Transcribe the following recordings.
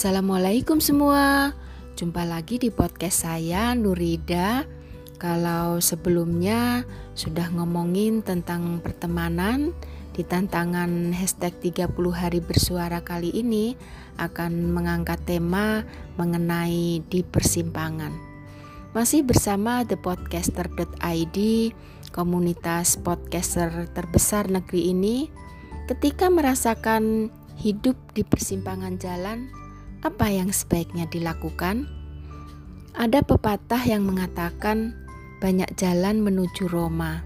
Assalamualaikum semua. Jumpa lagi di podcast saya Nurida. Kalau sebelumnya sudah ngomongin tentang pertemanan di tantangan hashtag 30 hari bersuara kali ini akan mengangkat tema mengenai di persimpangan. Masih bersama thepodcaster.id, komunitas podcaster terbesar negeri ini, ketika merasakan hidup di persimpangan jalan, apa yang sebaiknya dilakukan? Ada pepatah yang mengatakan banyak jalan menuju Roma,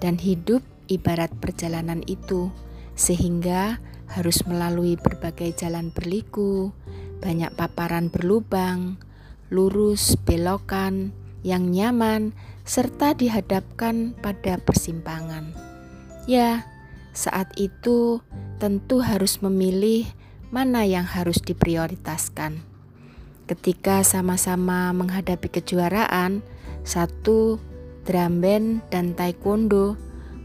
dan hidup ibarat perjalanan itu, sehingga harus melalui berbagai jalan berliku, banyak paparan berlubang, lurus, belokan, yang nyaman, serta dihadapkan pada persimpangan. Ya, saat itu tentu harus memilih mana yang harus diprioritaskan. Ketika sama-sama menghadapi kejuaraan, satu drum band dan taekwondo,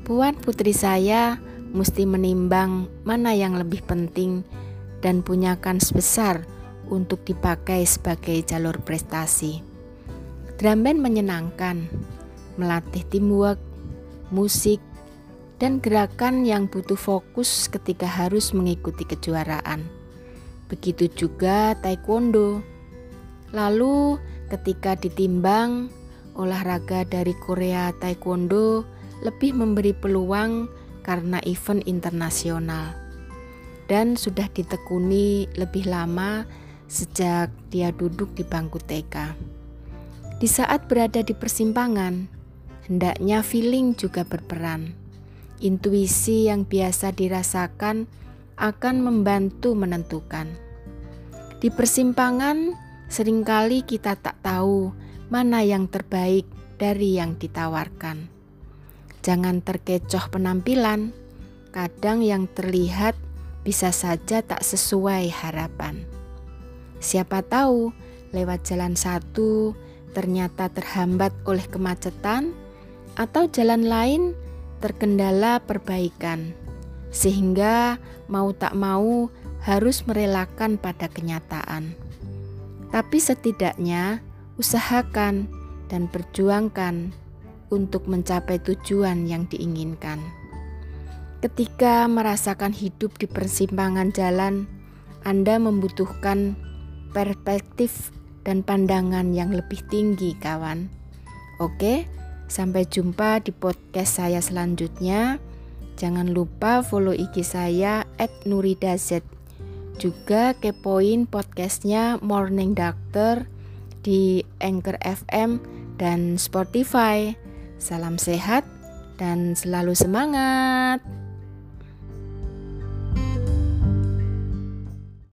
Puan putri saya mesti menimbang mana yang lebih penting dan punya kans besar untuk dipakai sebagai jalur prestasi. Drum band menyenangkan, melatih teamwork, musik, dan gerakan yang butuh fokus ketika harus mengikuti kejuaraan. Begitu juga taekwondo. Lalu, ketika ditimbang, olahraga dari Korea taekwondo lebih memberi peluang karena event internasional dan sudah ditekuni lebih lama sejak dia duduk di bangku TK. Di saat berada di persimpangan, hendaknya feeling juga berperan Intuisi yang biasa dirasakan akan membantu menentukan. Di persimpangan, sering kali kita tak tahu mana yang terbaik dari yang ditawarkan. Jangan terkecoh penampilan, kadang yang terlihat bisa saja tak sesuai harapan. Siapa tahu lewat jalan satu ternyata terhambat oleh kemacetan, atau jalan lain terkendala perbaikan, sehingga mau tak mau harus merelakan pada kenyataan. Tapi setidaknya usahakan dan perjuangkan untuk mencapai tujuan yang diinginkan. Ketika merasakan hidup di persimpangan jalan, Anda membutuhkan perspektif dan pandangan yang lebih tinggi, kawan. Oke. Sampai jumpa di podcast saya selanjutnya. Jangan lupa follow IG saya @nuridaz. Juga kepoin podcastnya Morning Doctor di Anchor FM dan Spotify. Salam sehat dan selalu semangat.